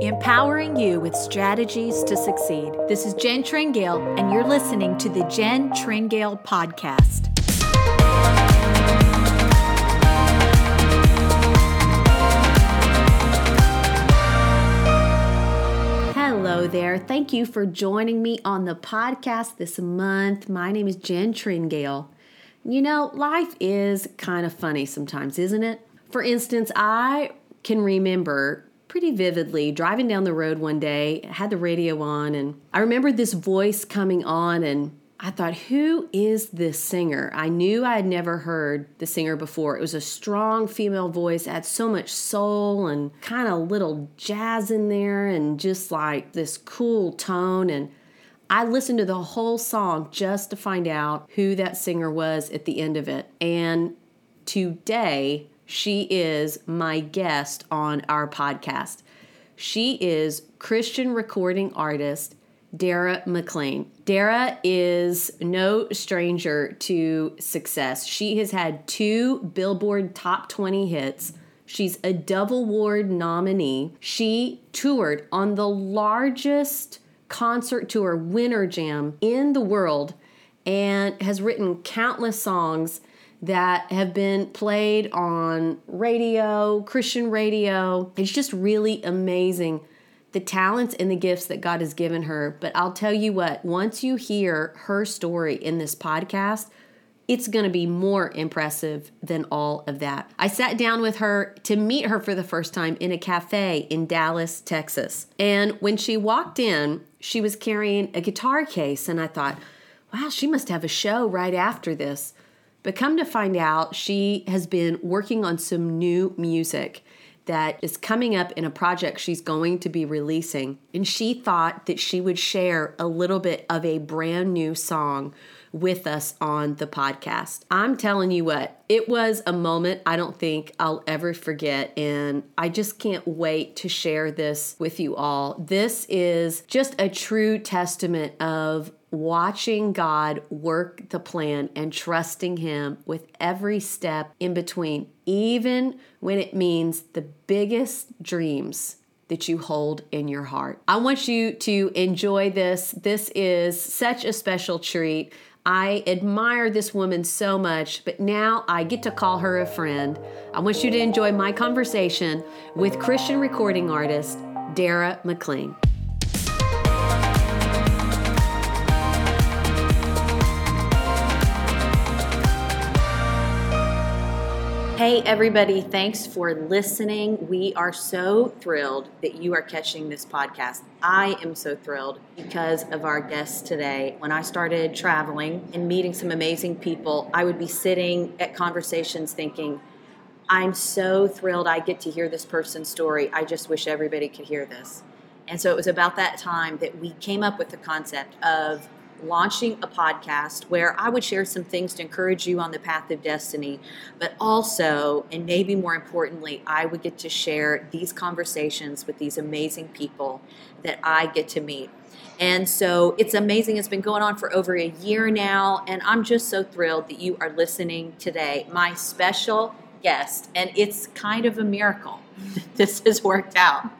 empowering you with strategies to succeed. This is Jen Tringale, and you're listening to the Jen Tringale Podcast. Hello there. Thank you for joining me on the podcast this month. My name is Jen Tringale. You know, life is kind of funny sometimes, isn't it? For instance, I can remember pretty vividly driving down the road one day, had the radio on, and I remember this voice coming on, and I thought, who is this singer? I knew I had never heard the singer before. It was a strong female voice, had so much soul and kind of little jazz in there, and just like this cool tone. And I listened to the whole song just to find out who that singer was at the end of it. And today, she is my guest on our podcast. She is Christian recording artist Dara Maclean. Dara is no stranger to success. She has had two Billboard Top 20 hits. She's a Dove Award nominee. She toured on the largest concert tour, Winter Jam, in the world and has written countless songs that have been played on radio, Christian radio. It's just really amazing the talents and the gifts that God has given her. But I'll tell you what, once you hear her story in this podcast, it's going to be more impressive than all of that. I sat down with her to meet her for the first time in a cafe in Dallas, Texas. And when she walked in, she was carrying a guitar case, and I thought, wow, she must have a show right after this. But come to find out, she has been working on some new music that is coming up in a project she's going to be releasing. And she thought that she would share a little bit of a brand new song with us on the podcast. I'm telling you what, it was a moment I don't think I'll ever forget. And I just can't wait to share this with you all. This is just a true testament of watching God work the plan and trusting Him with every step in between, even when it means the biggest dreams that you hold in your heart. I want you to enjoy this. This is such a special treat. I admire this woman so much, but now I get to call her a friend. I want you to enjoy my conversation with Christian recording artist Dara Maclean. Hey, everybody, thanks for listening. We are so thrilled that you are catching this podcast. I am so thrilled because of our guests today. When I started traveling and meeting some amazing people, I would be sitting at conversations thinking, I'm so thrilled I get to hear this person's story. I just wish everybody could hear this. And so it was about that time that we came up with the concept of launching a podcast where I would share some things to encourage you on the path of destiny, but also, and maybe more importantly, I would get to share these conversations with these amazing people that I get to meet. And so it's amazing. It's been going on for over a year now, and I'm just so thrilled that you are listening today. My special guest, and it's kind of a miracle this has worked out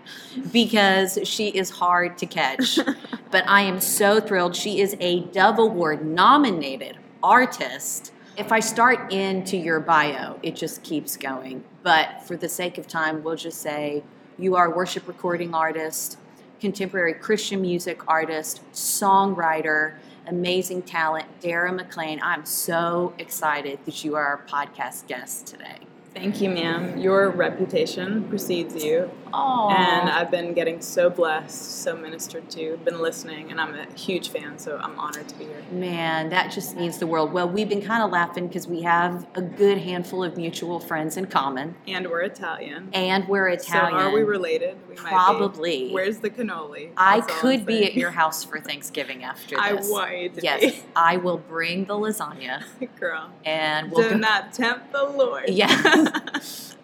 because she is hard to catch. but I am so thrilled. She is a Dove Award nominated artist. If I start into your bio, it just keeps going. But for the sake of time, we'll just say you are a worship recording artist, contemporary Christian music artist, songwriter, amazing talent, Dara Maclean. I'm so excited that you are our podcast guest today. Thank you, ma'am. Your reputation precedes you. Aww. And I've been getting so blessed, so ministered to, been listening, and I'm a huge fan, so I'm honored to be here. Man, that just means the world. Well, we've been kind of laughing because we have a good handful of mutual friends in common. And we're Italian. And we're Italian. So are we related? We Probably. Where's the cannoli? I could be at your house for Thanksgiving after this. I would. Yes, I will bring the lasagna. Girl. And we'll Do go- not tempt the Lord. Yeah.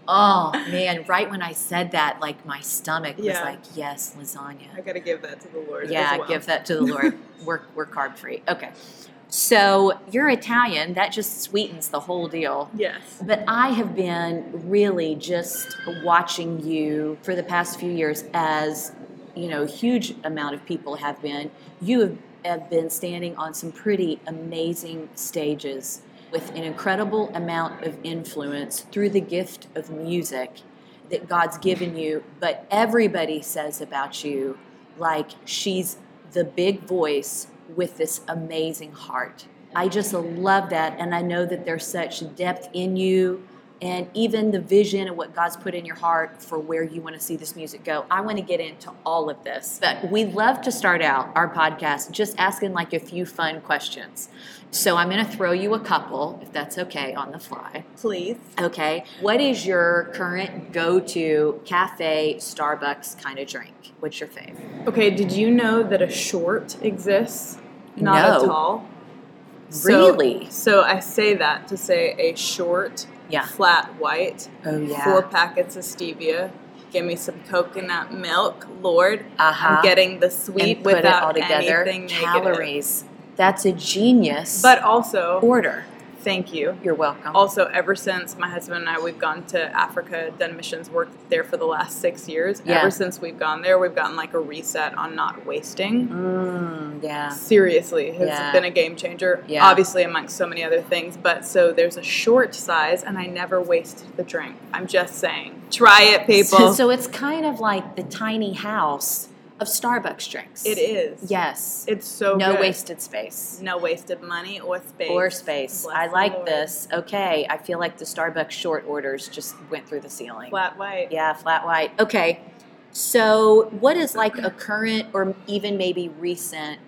oh man! Right when I said that, like my stomach was like, "Yes, lasagna." I gotta give that to the Lord. Yeah, well. give that to the Lord. we're we're carb free. Okay. So you're Italian, that just sweetens the whole deal. Yes. But I have been really just watching you for the past few years as, you know, a huge amount of people have been. You have, have been standing on some pretty amazing stages with an incredible amount of influence through the gift of music that God's given you. But everybody says about you, like, she's the big voice with this amazing heart. I just love that. And I know that there's such depth in you and even the vision and what God's put in your heart for where you want to see this music go. I want to get into all of this. But we love to start out our podcast just asking like a few fun questions. So I'm going to throw you a couple, if that's okay, on the fly. Please. Okay. What is your current go to cafe, Starbucks kind of drink? What's your fave? Okay, did you know that a short exists? Not No. a tall? Really? So I say that to say a short, Yeah. flat white, Oh, yeah. four packets of stevia. Give me some coconut milk, Lord. Uh-huh. I'm getting the sweet and without all together. anything negative. Calories. That's a genius But also, order. thank you. You're welcome. Also, ever since my husband and I, we've gone to Africa, done missions work there for the last six years. Yeah. Ever since we've gone there, we've gotten like a reset on not wasting. Mm, yeah. Seriously, has Yeah. been a game changer. Yeah. Obviously, amongst so many other things. But so there's a short size, and I never waste the drink. I'm just saying. Try it, people. So, so it's kind of like the tiny house of Starbucks drinks. it is. Yes. It's so no good. wasted space. No wasted money or space. Or space. Bless I like this. Okay. I feel like the Starbucks short orders just went through the ceiling. Flat white. Yeah, flat white. Okay. So, what is like a current or even maybe recent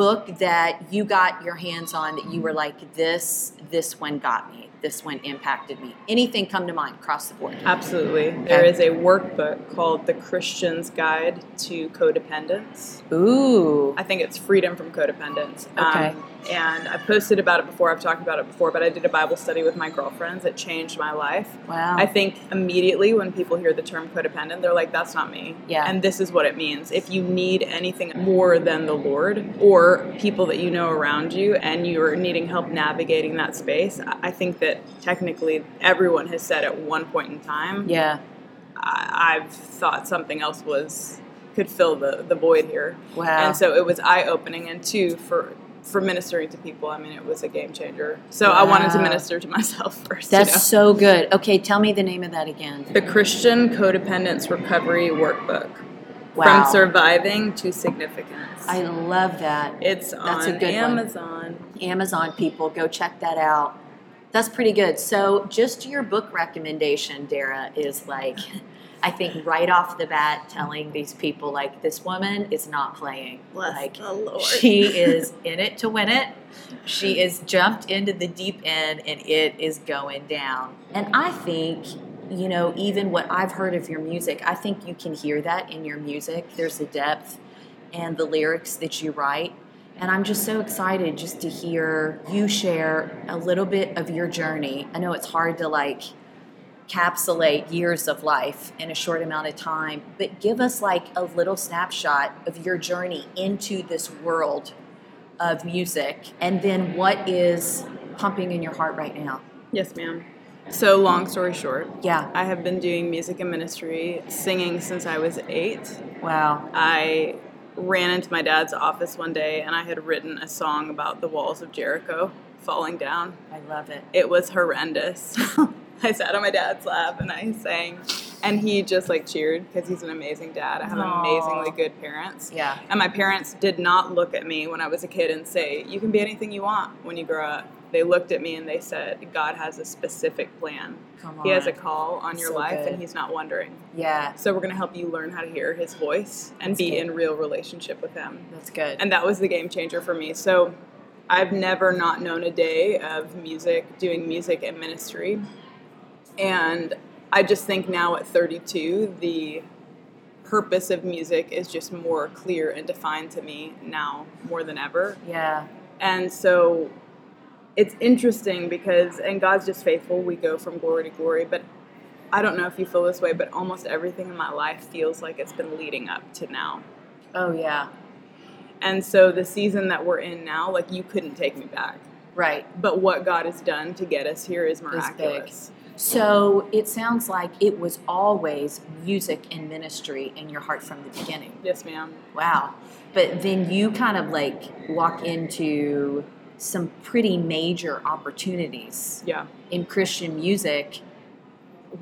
book that you got your hands on that you were like, this, this one got me, this one impacted me? Anything come to mind across the board? Absolutely. There is a workbook called The Christian's Guide to Codependence. Ooh. I think it's Freedom from Codependence. Okay. Um, and I've posted about it before, I've talked about it before, but I did a Bible study with my girlfriends. It changed my life. Wow. I think immediately when people hear the term codependent, they're like, that's not me. Yeah. And this is what it means. If you need anything more than the Lord or people that you know around you and you're needing help navigating that space, I think that technically everyone has said at one point in time, yeah. I, I've thought something else was could fill the, the void here. Wow. And so it was eye opening and two for for ministering to people, I mean it was a game changer. So I wanted to minister to myself first. That's you know? so good. Okay, tell me the name of that again. The Christian Codependence Recovery Workbook. Wow. From surviving to significance. I love that. it's That's on a good one. Amazon. Amazon people, go check that out. That's pretty good. So, just your book recommendation, Dara, is like, I think right off the bat, telling these people like this woman is not playing. Bless like the Lord. she is in it to win it. She is jumped into the deep end, and it is going down. And I think. You know, even what I've heard of your music, I think you can hear that in your music. There's a depth and the lyrics that you write. And I'm just so excited just to hear you share a little bit of your journey. I know it's hard to like capsulate years of life in a short amount of time, but give us like a little snapshot of your journey into this world of music and then what is pumping in your heart right now. Yes, ma'am. So long story short, Yeah. I have been doing music and ministry, singing since I was eight. Wow. I ran into my dad's office one day and I had written a song about the walls of Jericho falling down. I love it. It was horrendous. I sat on my dad's lap and I sang, and he just like cheered because he's an amazing dad. I have Aw. amazingly good parents. Yeah. And my parents did not look at me when I was a kid and say, You can be anything you want when you grow up. They looked at me and they said, God has a specific plan. Come on. He has a call on your So life good. and He's not wondering. Yeah. So we're going to help you learn how to hear His voice and That's be good. in real relationship with Him. That's good. And that was the game changer for me. So I've never not known a day of music, doing music and ministry. And I just think now at 32, the purpose of music is just more clear and defined to me now more than ever. yeah. And so it's interesting because, and God's just faithful, we go from glory to glory. But I don't know if you feel this way, but almost everything in my life feels like it's been leading up to now. Oh yeah. And so the season that we're in now, like you couldn't take me back. Right. But what God has done to get us here is miraculous. So it sounds like it was always music and ministry in your heart from the beginning. Yes, ma'am. Wow. But then you kind of like walk into some pretty major opportunities Yeah. in Christian music.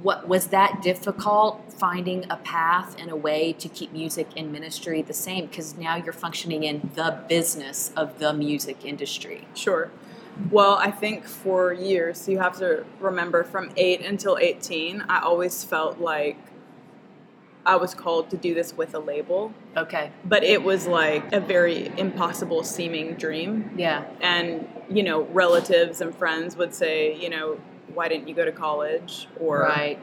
What was that difficult finding a path and a way to keep music and ministry the same? Because now you're functioning in the business of the music industry. Sure. Well, I think for years, you have to remember from 8 until 18, I always felt like I was called to do this with a label, Okay. but it was like a very impossible seeming dream. Yeah. And, you know, relatives and friends would say, you know, why didn't you go to college? Or Right.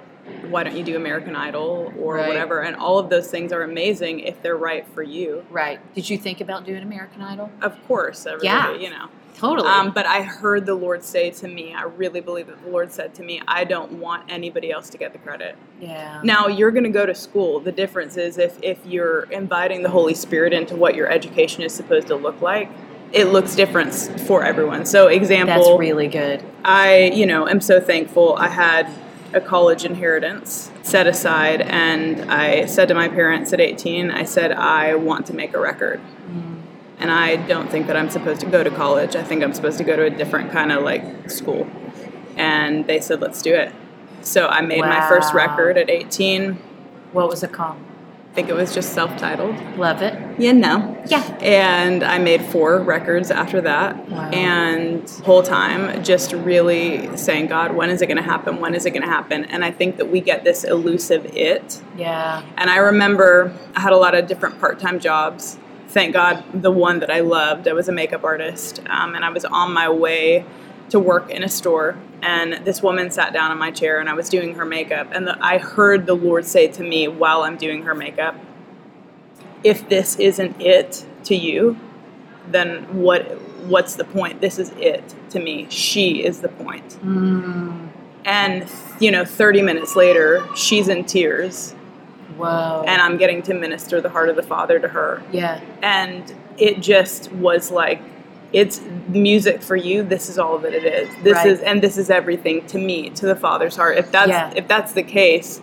Why don't you do American Idol? Or Right. whatever. And all of those things are amazing if they're right for you. Right. Did you think about doing American Idol? Of course, everybody, Yeah. you know. Totally. Um, but I heard the Lord say to me, I really believe that the Lord said to me, I don't want anybody else to get the credit. yeah. Now, you're going to go to school. The difference is if, if you're inviting the Holy Spirit into what your education is supposed to look like, it looks different for everyone. So, example, That's really good. I, you know, am so thankful. I had a college inheritance set aside, and I said to my parents at 18, I said, I want to make a record. Mm. And I don't think that I'm supposed to go to college. I think I'm supposed to go to a different kind of like school. And they said, let's do it. So I made my first record at 18. What was it called? I think it was just self titled. Love it. You know. Yeah. And I made four records after that. Wow. And whole time just really saying, God, when is it going to happen? When is it going to happen? And I think that we get this elusive it. Yeah. And I remember I had a lot of different part time jobs. Thank God, the one that I loved, I was a makeup artist. Um, and I was on my way to work in a store. And this woman sat down in my chair and I was doing her makeup. And the, I heard the Lord say to me while I'm doing her makeup, if this isn't it to you, then what what's the point? This is it to me. She is the point. Mm. And you know, 30 minutes later, she's in tears Whoa. and I'm getting to minister the heart of the Father to her. yeah. And it just was like it's music for you. This is all that it is. This Right. is and this is everything to me, to the Father's heart. If that's Yeah. if that's the case,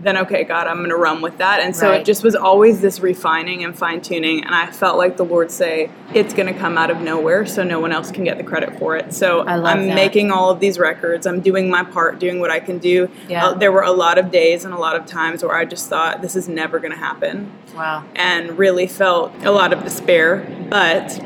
then okay, God, I'm going to run with that. And so Right. it just was always this refining and fine tuning. And I felt like the Lord say, it's going to come out of nowhere, so no one else can get the credit for it. So I'm that. making all of these records. I'm doing my part, doing what I can do. Yeah. Uh, there were a lot of days and a lot of times where I just thought, this is never going to happen. Wow. And really felt a lot of despair. But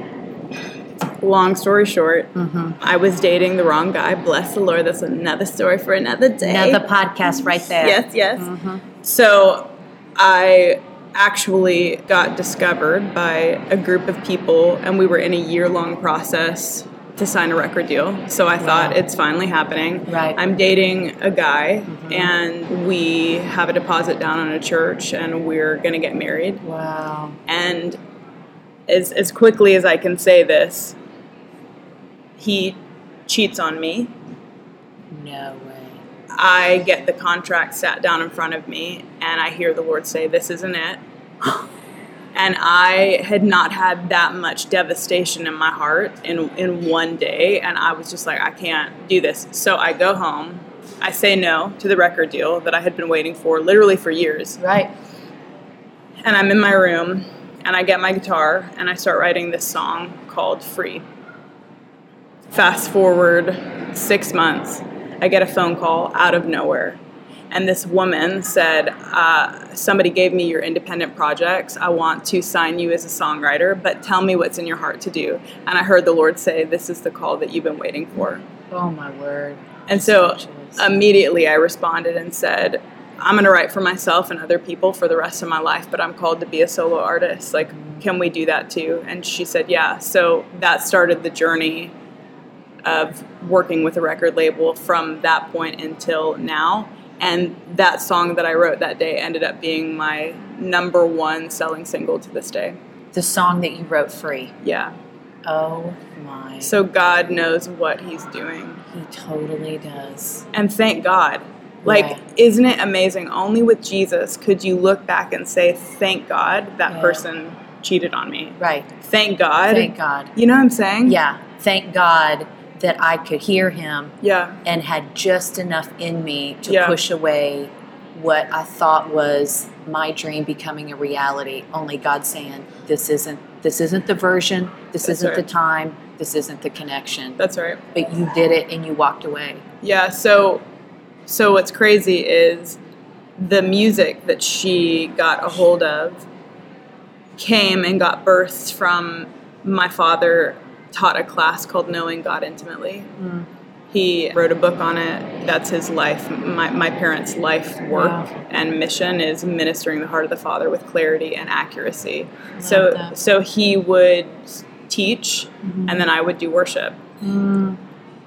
long story short, Mm-hmm. I was dating the wrong guy. Bless the Lord. That's another story for another day. Another podcast right there. Yes, yes. Mm-hmm. So I actually got discovered by a group of people, and we were in a year long process to sign a record deal. So I thought Wow. it's finally happening. Right. I'm dating a guy, and we have a deposit down on a church, and we're going to get married. Wow. And as, as quickly as I can say this, he cheats on me. No way. I get the contract sat down in front of me and I hear the Lord say, This isn't it. and I had not had that much devastation in my heart in, in one day. And I was just like, I can't do this. So I go home. I say no to the record deal that I had been waiting for literally for years. Right. And I'm in my room and I get my guitar and I start writing this song called Free. Fast forward six months, I get a phone call out of nowhere. And this woman said, uh, Somebody gave me your independent projects. I want to sign you as a songwriter, but tell me what's in your heart to do. And I heard the Lord say, This is the call that you've been waiting for. Oh my word. And so immediately I responded and said, I'm going to write for myself and other people for the rest of my life, but I'm called to be a solo artist. Like, can we do that too? And she said, yeah. So that started the journey of working with a record label from that point until now. And that song that I wrote that day ended up being my number one selling single to this day. the song that you wrote free. Yeah. Oh my. So God knows what He's doing. he totally does. and thank God. Like, Yeah. isn't it amazing? Only with Jesus could you look back and say, thank God that Yeah. person cheated on me. Right. Thank God. Thank God. You know what I'm saying? Yeah. Thank God that I could hear him Yeah. and had just enough in me to Yeah. push away what I thought was my dream becoming a reality. Only God saying, "This isn't. This isn't the version. This That's isn't the time. This isn't the connection." That's right. But you did it and you walked away. Yeah, so so what's crazy is the music that she got a hold of came and got birthed from my father taught a class called Knowing God Intimately. Hmm. He wrote a book on it. That's his life. My, my parents' life work Wow. and mission is ministering the heart of the Father with clarity and accuracy. So that. so he would teach mm-hmm. and then I would do worship hmm.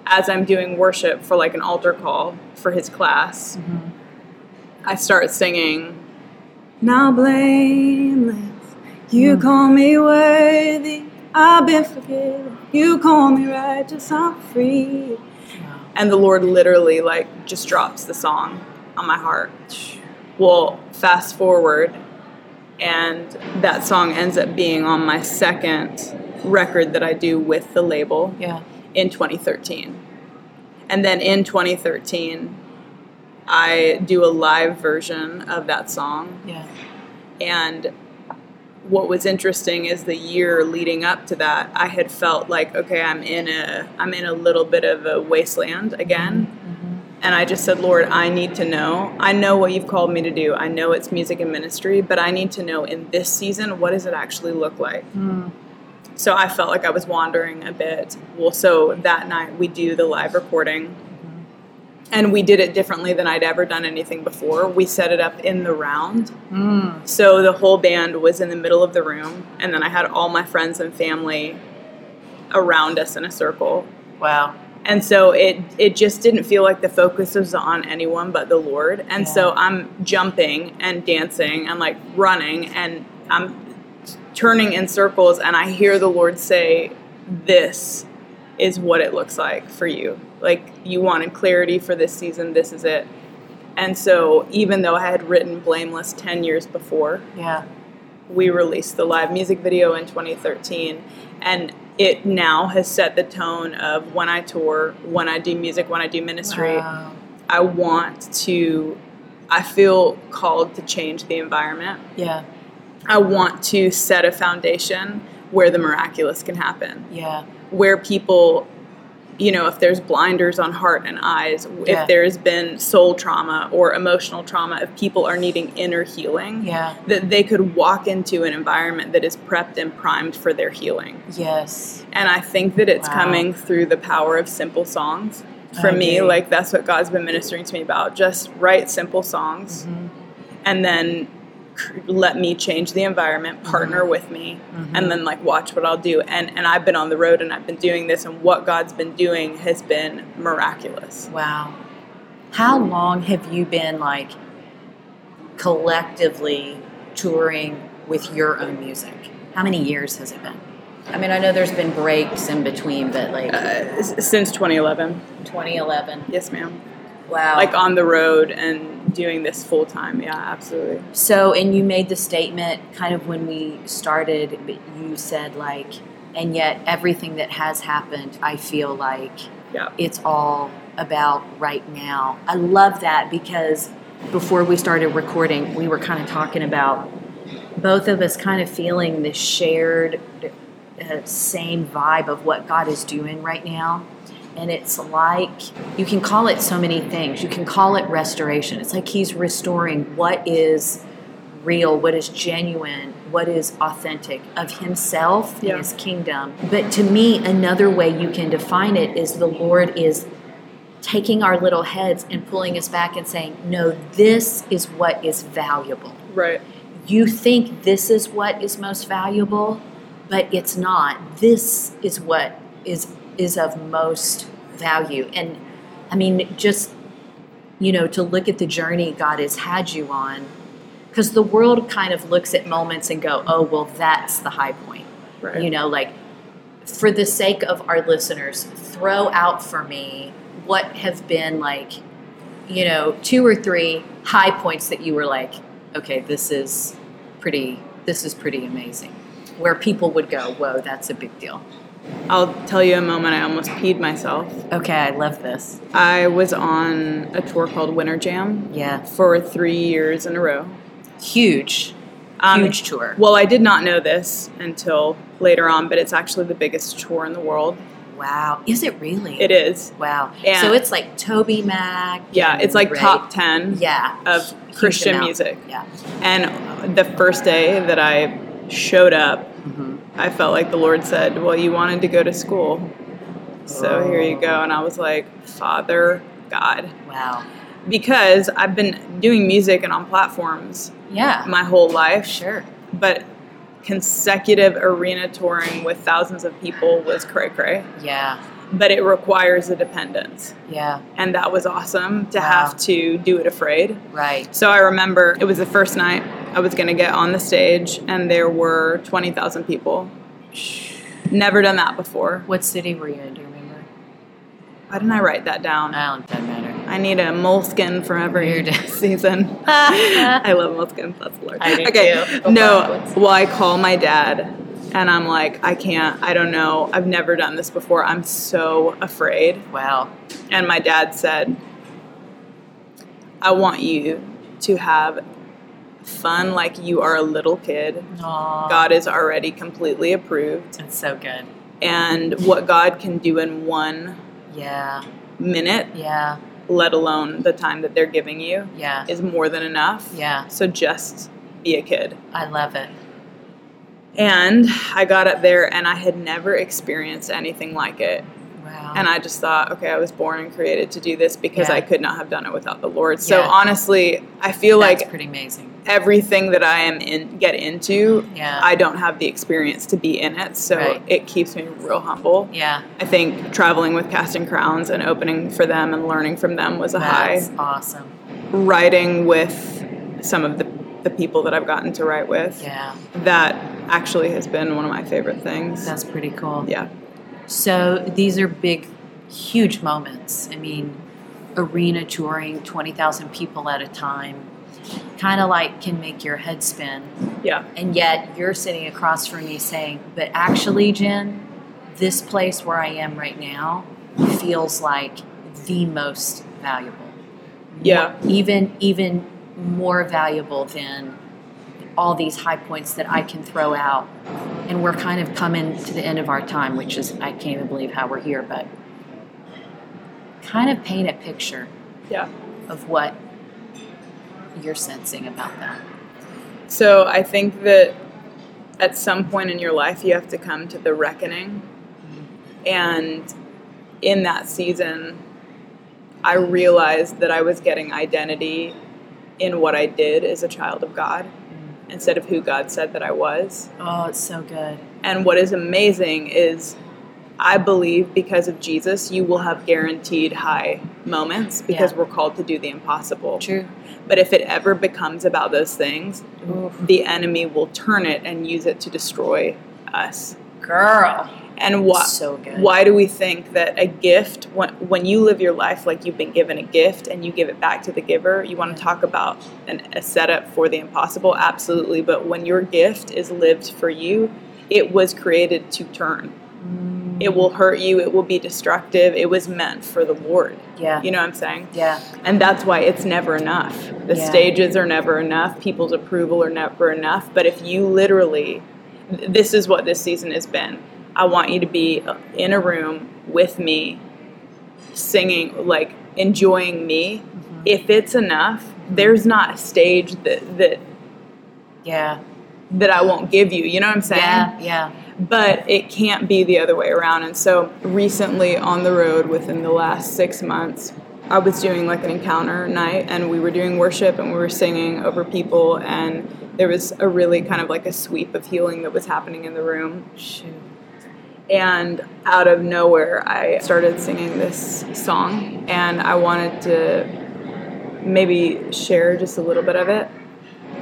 as I'm doing worship for like an altar call for his class, mm-hmm. I start singing, Now blameless, you hmm. call me worthy, I've been forgiven, you call me righteous, I'm free. And the Lord literally like just drops the song on my heart. Well, fast forward, and that song ends up being on my second record that I do with the label Yeah. in 2013. And then in 2013, I do a live version of that song. Yeah. And what was interesting is the year leading up to that, I had felt like, okay, I'm in a I'm in a little bit of a wasteland again. And I just said, Lord, I need to know. I know what you've called me to do. I know it's music and ministry, but I need to know in this season, what does it actually look like? Hmm. So I felt like I was wandering a bit. Well, so that night we do the live recording. And we did it differently than I'd ever done anything before. We set it up in the round. Hmm. So the whole band was in the middle of the room, and then I had all my friends and family around us in a circle. Wow. And so it it just didn't feel like the focus was on anyone but the Lord. And so I'm jumping and dancing and like running and I'm turning in circles and I hear the Lord say, This is what it looks like for you. Like you wanted clarity for this season, this is it. And so even though I had written Blameless 10 years before, Yeah. we released the live music video in 2013 and it now has set the tone of when I tour, when I do music, when I do ministry. Wow. I want to I feel called to change the environment. Yeah. I want to set a foundation where the miraculous can happen. Yeah. Where people you know, if there's blinders on heart and eyes, Yeah. if there's been soul trauma or emotional trauma, if people are needing inner healing, Yeah. that they could walk into an environment that is prepped and primed for their healing. Yes. And I think that it's Wow. coming through the power of simple songs. For me, like that's what God's been ministering to me about. Just write simple songs Mm-hmm. and then let me change the environment, partner Mm-hmm. with me, and then like watch what I'll do. And and I've been on the road and I've been doing this and what God's been doing has been miraculous. Wow. How long have you been like collectively touring with your own music? How many years has it been? I mean, I know there's been breaks in between, but like Uh, since 2011. 2011. Yes, ma'am. Wow. Like on the road and doing this full time. Yeah, absolutely. So, and you made the statement kind of when we started, but you said like, and yet everything that has happened, I feel like Yeah. it's all about right now. I love that because before we started recording, we were kind of talking about both of us kind of feeling the shared uh, same vibe of what God is doing right now. And it's like you can call it so many things. You can call it restoration. It's like He's restoring what is real, what is genuine, what is authentic of Himself Yeah. and His kingdom. But to me, another way you can define it is the Lord is taking our little heads and pulling us back and saying, No, this is what is valuable Right. you think this is what is most valuable, but it's not. This is what is is of most value. And I mean, just you know, to look at the journey God has had you on, because the world kind of looks at moments and go, "Oh, well, that's the high point." Right. You know, like for the sake of our listeners, throw out for me what have been like, you know, two or three high points that you were like, okay, this is pretty, this is pretty amazing. where people would go, whoa, that's a big deal. I'll tell you a moment I almost peed myself. Okay, I love this. I was on a tour called Winter Jam Yeah. for three years in a row. Huge, Um, huge tour. Well, I did not know this until later on, but it's actually the biggest tour in the world. Wow. Is it really? It is. Wow. And- so it's like Toby Mac. Yeah, it's like Ray- top 10 Yeah. of Huge Christian amount. music. Yeah. And the first day that I showed up, Mhm. I felt like the Lord said, Well, you wanted to go to school. So here you go. And I was like, Father God. Wow. Because I've been doing music and on platforms Yeah. my whole life, Sure. but consecutive arena touring with thousands of people was cray cray. Yeah. But it requires a dependence. Yeah. And that was awesome to Wow. have to do it afraid. Right. So I remember it was the first night I was going to get on the stage, and there were 20,000 people. Never done that before. What city were you in? Do you remember? Why didn't I write that down? I don't. Doesn't matter. I need a moleskin for every season. I love moleskins. That's Lord. I do okay. too. No. Well, I call my dad, and I'm like, I can't. I don't know. I've never done this before. I'm so afraid. Wow. And my dad said, I want you to have fun like you are a little kid. Aww. God is already completely approved. It's so good. And what God can do in one Yeah. minute, Yeah. let alone the time that they're giving you, Yeah. is more than enough. Yeah. So just be a kid. I love it. And I got up there and I had never experienced anything like it. Wow. And I just thought, okay, I was born and created to do this because Yeah. I could not have done it without the Lord. So Yeah. honestly, I feel That's like pretty amazing. everything that I am in get into, Yeah. I don't have the experience to be in it. So Right. it keeps me real humble. Yeah. I think traveling with Casting Crowns and opening for them and learning from them was a That's high. awesome. Writing with some of the, the people that I've gotten to write with, Yeah. that actually has been one of my favorite things. That's pretty cool. yeah. So these are big, huge moments. I mean, arena touring, 20,000 people at a time, kind of like can make your head spin. Yeah. And yet you're sitting across from me saying, but actually, Jen, this place where I am right now feels like the most valuable. Yeah. Even, even more valuable than all these high points that I can throw out. And we're kind of coming to the end of our time, which is, I can't even believe how we're here, but kind of paint a picture Yeah. of what you're sensing about that. So I think that at some point in your life, you have to come to the reckoning. Mm-hmm. And in that season, I realized that I was getting identity in what I did as a child of God mm. instead of who God said that I was. Oh, it's so good. And what is amazing is I believe because of Jesus, you will have guaranteed high moments because Yeah. we're called to do the impossible. True. But if it ever becomes about those things, Oof. the enemy will turn it and use it to destroy us. Girl. And why? So. Why do we think that a gift, when, when you live your life like you've been given a gift and you give it back to the giver, you want to talk about an, a setup for the impossible? Absolutely. But when your gift is lived for you, it was created to turn. Mm, It will hurt you, it will be destructive. It was meant for the Lord. Yeah. You know what I'm saying? Yeah. And that's why it's never enough. The Yeah. stages are never enough. People's approval are never enough. But if you literally, this is what this season has been. I want you to be uh, in a room with me, singing, like enjoying me. Mm-hmm. If it's enough, there's not a stage that that Yeah. that I won't give you. You know what I'm saying? Yeah. Yeah. but it can't be the other way around. And so recently on the road within the last six months, I was doing like an encounter night and we were doing worship and we were singing over people and there was a really kind of like a sweep of healing that was happening in the room. Shoot. And out of nowhere, I started singing this song and I wanted to maybe share just a little bit of it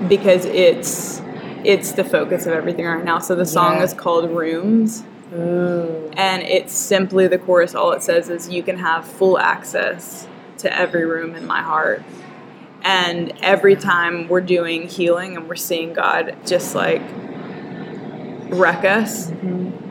because it's it's the focus of everything right now. So the song Yeah. is called Rooms Ooh. and it's simply the chorus all it says is you can have full access to every room in my heart. And every time we're doing healing and we're seeing God just like wreck us. Mm-hmm.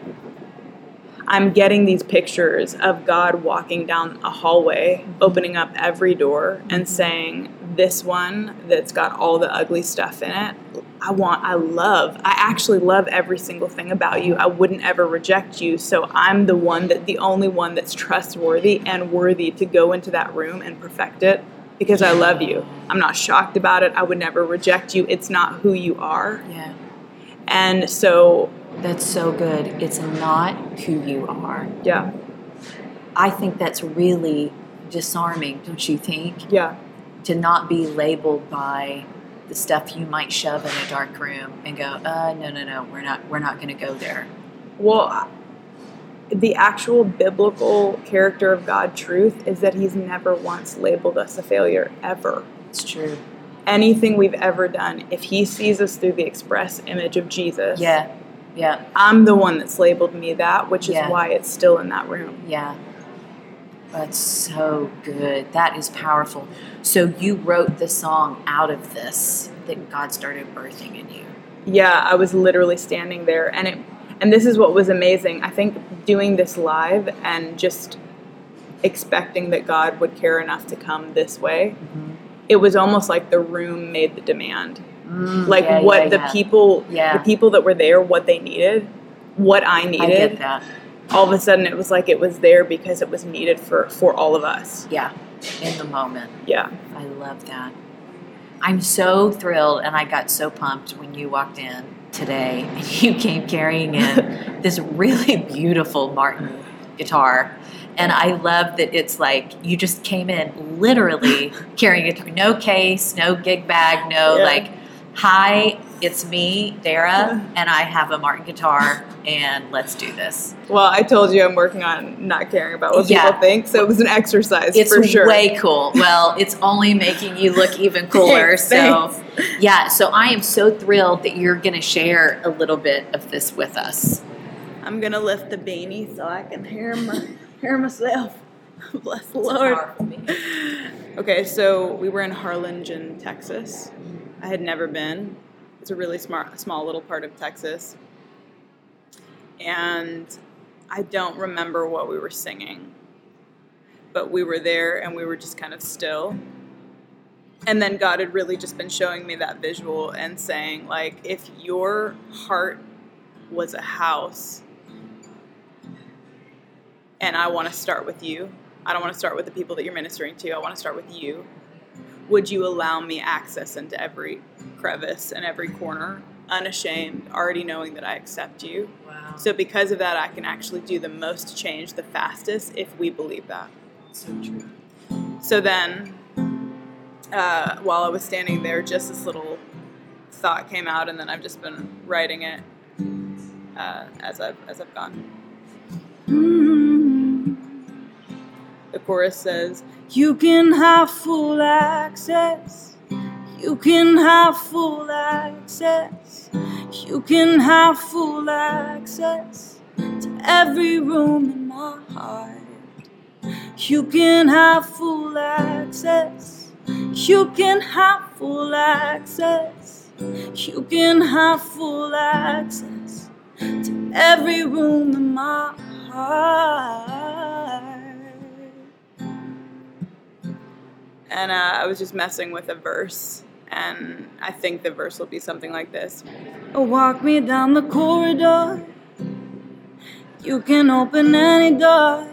I'm getting these pictures of God walking down a hallway, opening up every door, and mm-hmm. saying, This one that's got all the ugly stuff in it, I want, I love, I actually love every single thing about you. I wouldn't ever reject you. So I'm the one that, the only one that's trustworthy and worthy to go into that room and perfect it because I love you. I'm not shocked about it. I would never reject you. It's not who you are. Yeah. And so, That's so good. It's not who you are. yeah, I think that's really disarming, don't you think? yeah, To not be labeled by the stuff you might shove in a dark room and go, uh, no, no, no, we're not, we're not going to go there. Well, the actual biblical character of God truth is that He's never once labeled us a failure, ever. It's true. Anything we've ever done, if He sees us through the express image of Jesus, Yeah, yeah, I'm the one that's labeled me that, which is Yeah. why it's still in that room. yeah. That's so good. That is powerful. So you wrote the song out of this that God started birthing in you. Yeah, I was literally standing there, and it, and this is what was amazing. I think doing this live and just expecting that God would care enough to come this way, mm-hmm. it was almost like the room made the demand. Like Mm, yeah, what yeah, the yeah. people Yeah. the people that were there what they needed what i I get needed that. all of a sudden it was like it was there because it was needed for for all of us Yeah, in the moment. yeah I love that. I'm so thrilled, and I got so pumped when you walked in today and you came carrying in this really beautiful Martin guitar. And I love that it's like you just came in literally carrying a guitar, no case, no gig bag, no Yeah. like, hi, it's me, Dara, and I have a Martin guitar, and let's do this. well i told you i'm working on not caring about what Yeah. people think so it was an exercise It's for sure way cool. Well, it's only making you look even cooler. so, yeah. So I am so thrilled that you're going to share a little bit of this with us. i'm gonna lift the beanie so i can hear my hear myself bless the lord Okay, so we were in Harlingen, Texas. I had never been. It's a really smart, small little part of Texas. And I don't remember what we were singing, but we were there and we were just kind of still. And then God had really just been showing me that visual and saying, like, if your heart was a house, and I want to start with you, I don't want to start with the people that you're ministering to. I want to start with you. Would you allow me access into every crevice and every corner, unashamed, already knowing that I accept you? Wow. So, because of that, I can actually do the most change the fastest if we believe that. So true. So then, uh, while I was standing there, just this little thought came out, and then I've just been writing it uh, as I've as I've gone. The chorus says, "You can have full access. You can have full access. You can have full access to every room in my heart." You can have full access. You can have full access. You can have full access to every room in my heart. And uh, I was just messing with a verse, and I think the verse will be something like this Walk me down the corridor. You can open any door.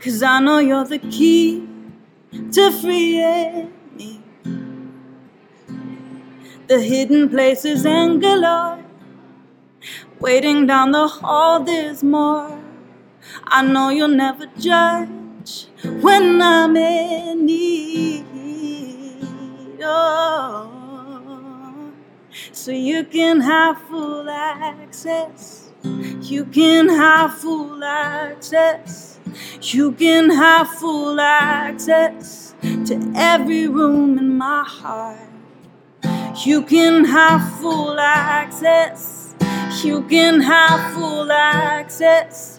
Cause I know you're the key to freeing me. The hidden places and galore. Waiting down the hall, there's more. I know you'll never judge when I'm in need. Oh, so you can have full access. You can have full access. You can have full access to every room in my heart. You can have full access. You can have full access.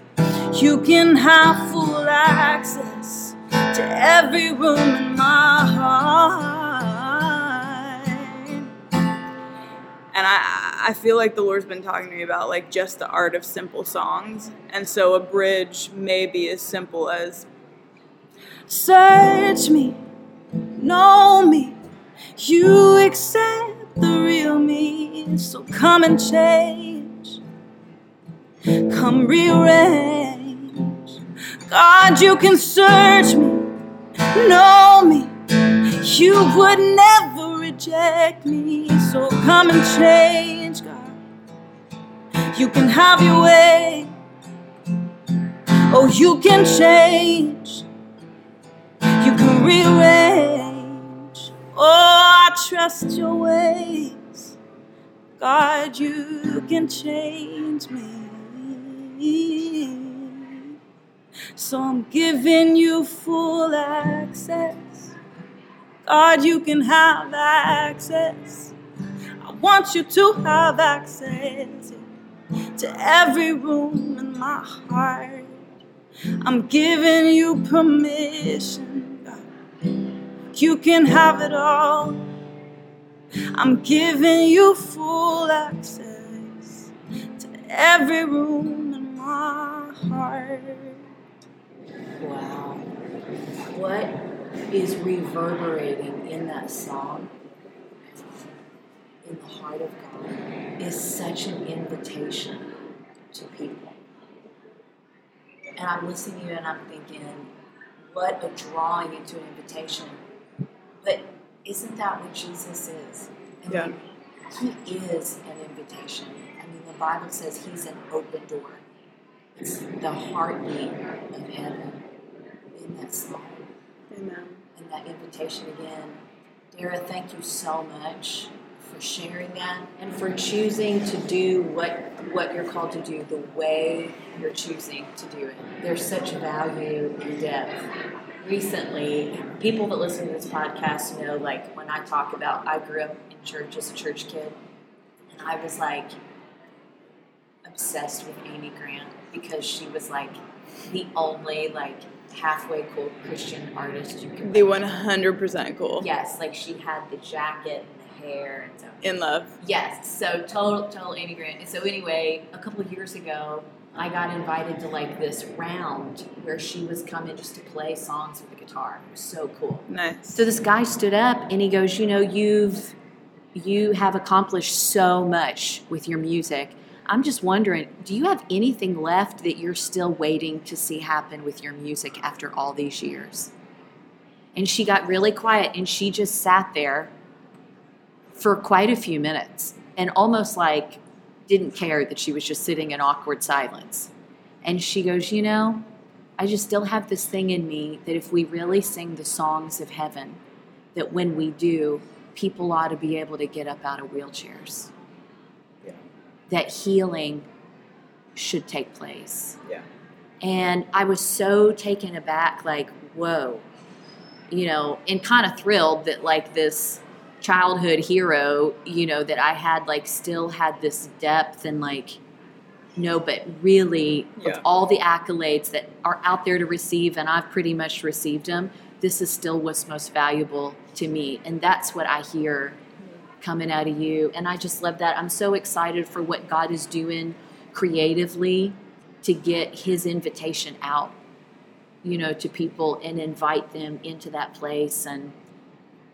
You can have full access to every room in my heart. And I, I feel like the Lord's been talking to me about like just the art of simple songs. And so a bridge may be as simple as Search me, know me, you accept the real me. So come and change, come rearrange. God, you can search me, know me, you would never reject me. So come and change, God. You can have your way. Oh, you can change. You can rearrange. Oh, I trust your ways. God, you can change me. So I'm giving you full access. God, you can have access. I want you to have access to every room in my heart. I'm giving you permission, God. You can have it all. I'm giving you full access to every room in my heart. Wow. What is reverberating in that song, in the heart of God, is such an invitation to people. And I'm listening to you and I'm thinking, what a drawing into an invitation. But isn't that what Jesus is? I Yeah. he is an invitation. I mean, the Bible says he's an open door. It's the heartbeat of heaven in that song Amen. and that invitation again. Dara, thank you so much for sharing that and for choosing to do what what you're called to do the way you're choosing to do it. There's such value in depth. Recently, people that listen to this podcast know like when I talk about I grew up in church as a church kid and I was like obsessed with Amy Grant because she was like the only like halfway cool Christian artist you could The 100% cool. Yes, like she had the jacket and the hair and so. In love. Yes, so total total Grant. And so anyway, a couple years ago, I got invited to like this round where she was coming just to play songs with the guitar. It was so cool. Nice. So this guy stood up and he goes, "You know, you've you have accomplished so much with your music. I'm just wondering, do you have anything left that you're still waiting to see happen with your music after all these years?" And she got really quiet and she just sat there for quite a few minutes and almost like didn't care that she was just sitting in awkward silence. And she goes, "You know, I just still have this thing in me that if we really sing the songs of heaven, that when we do, people ought to be able to get up out of wheelchairs. That healing should take place. Yeah. And I was so taken aback, like, whoa, you know, and kind of thrilled that, like, this childhood hero, you know, that I had, like, still had this depth and, like, no, but really, Yeah. of all the accolades that are out there to receive, and I've pretty much received them, this is still what's most valuable to me. And that's what I hear coming out of you. And I just love that. I'm so excited for what God is doing creatively to get his invitation out, you know, to people and invite them into that place. And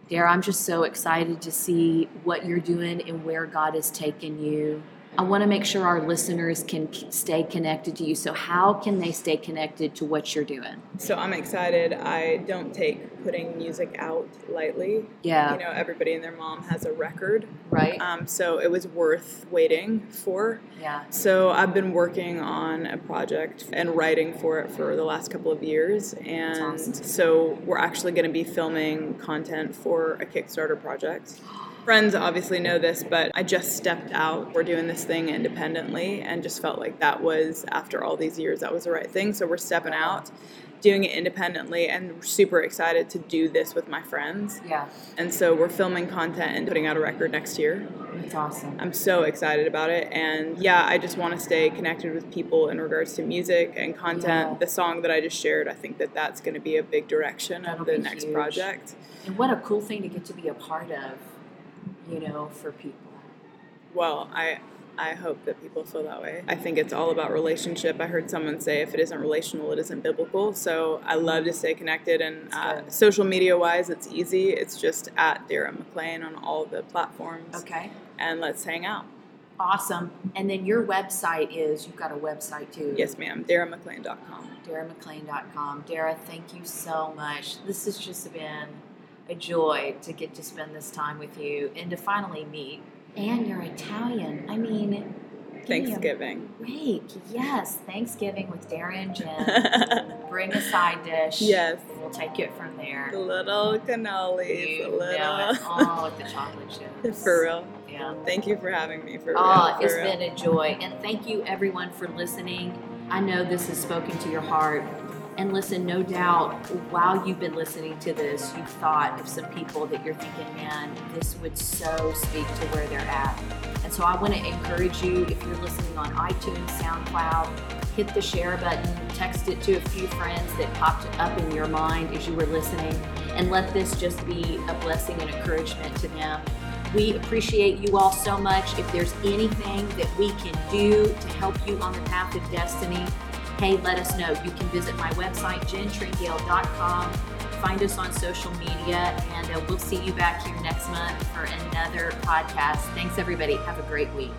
Dara, I'm just so excited to see what you're doing and where God has taken you. I want to make sure our listeners can stay connected to you. So, how can they stay connected to what you're doing? So I'm excited. I don't take putting music out lightly. Yeah. You know, everybody and their mom has a record. Right? Um, so it was worth waiting for. yeah. So I've been working on a project and writing for it for the last couple of years, and awesome. so we're actually going to be filming content for a Kickstarter project. Friends obviously know this, but I just stepped out. We're doing this thing independently, and just felt like that was after all these years that was the right thing. So we're stepping out, doing it independently, and super excited to do this with my friends. Yeah, And so we're filming content and putting out a record next year. it's awesome. I'm so excited about it. And yeah, I just want to stay connected with people in regards to music and content. Yeah. The song that I just shared, I think that that's going to be a big direction That'll of the next huge. project. And what a cool thing to get to be a part of, you know, for people. Well, I I hope that people feel that way. I think it's all about relationship. I heard someone say if it isn't relational, it isn't biblical. So I love to stay connected. And uh, social media wise, it's easy. It's just at Dara Maclean on all the platforms. Okay. And let's hang out. Awesome. And then your website is, you've got a website too. Yes, ma'am. DaraMaclean.com. DaraMaclean.com. Dara, thank you so much. This has just been a joy to get to spend this time with you and to finally meet. And you're Italian. I mean, Thanksgiving. Great. Yes. Thanksgiving with Dara and Jen. Bring a side dish. Yes. We'll take it from there. The little cannolis. You a little. Oh, with the chocolate chips. For real. Yeah. Thank you for having me. For ah, real. Oh, for it's real. been a joy. And thank you, everyone, for listening. I know this has spoken to your heart. And listen, no doubt, while you've been listening to this, you've thought of some people that you're thinking, man, this would so speak to where they're at. And so I want to encourage you, if you're listening on iTunes, SoundCloud, hit the share button, text it to a few friends that popped up in your mind as you were listening, and let this just be a blessing and encouragement to them. We appreciate you all so much. If there's anything that we can do to help you on the path of destiny, hey, let us know. You can visit my website, jentringale.com. Find us on social media, and uh, we'll see you back here next month for another podcast. Thanks, everybody. Have a great week.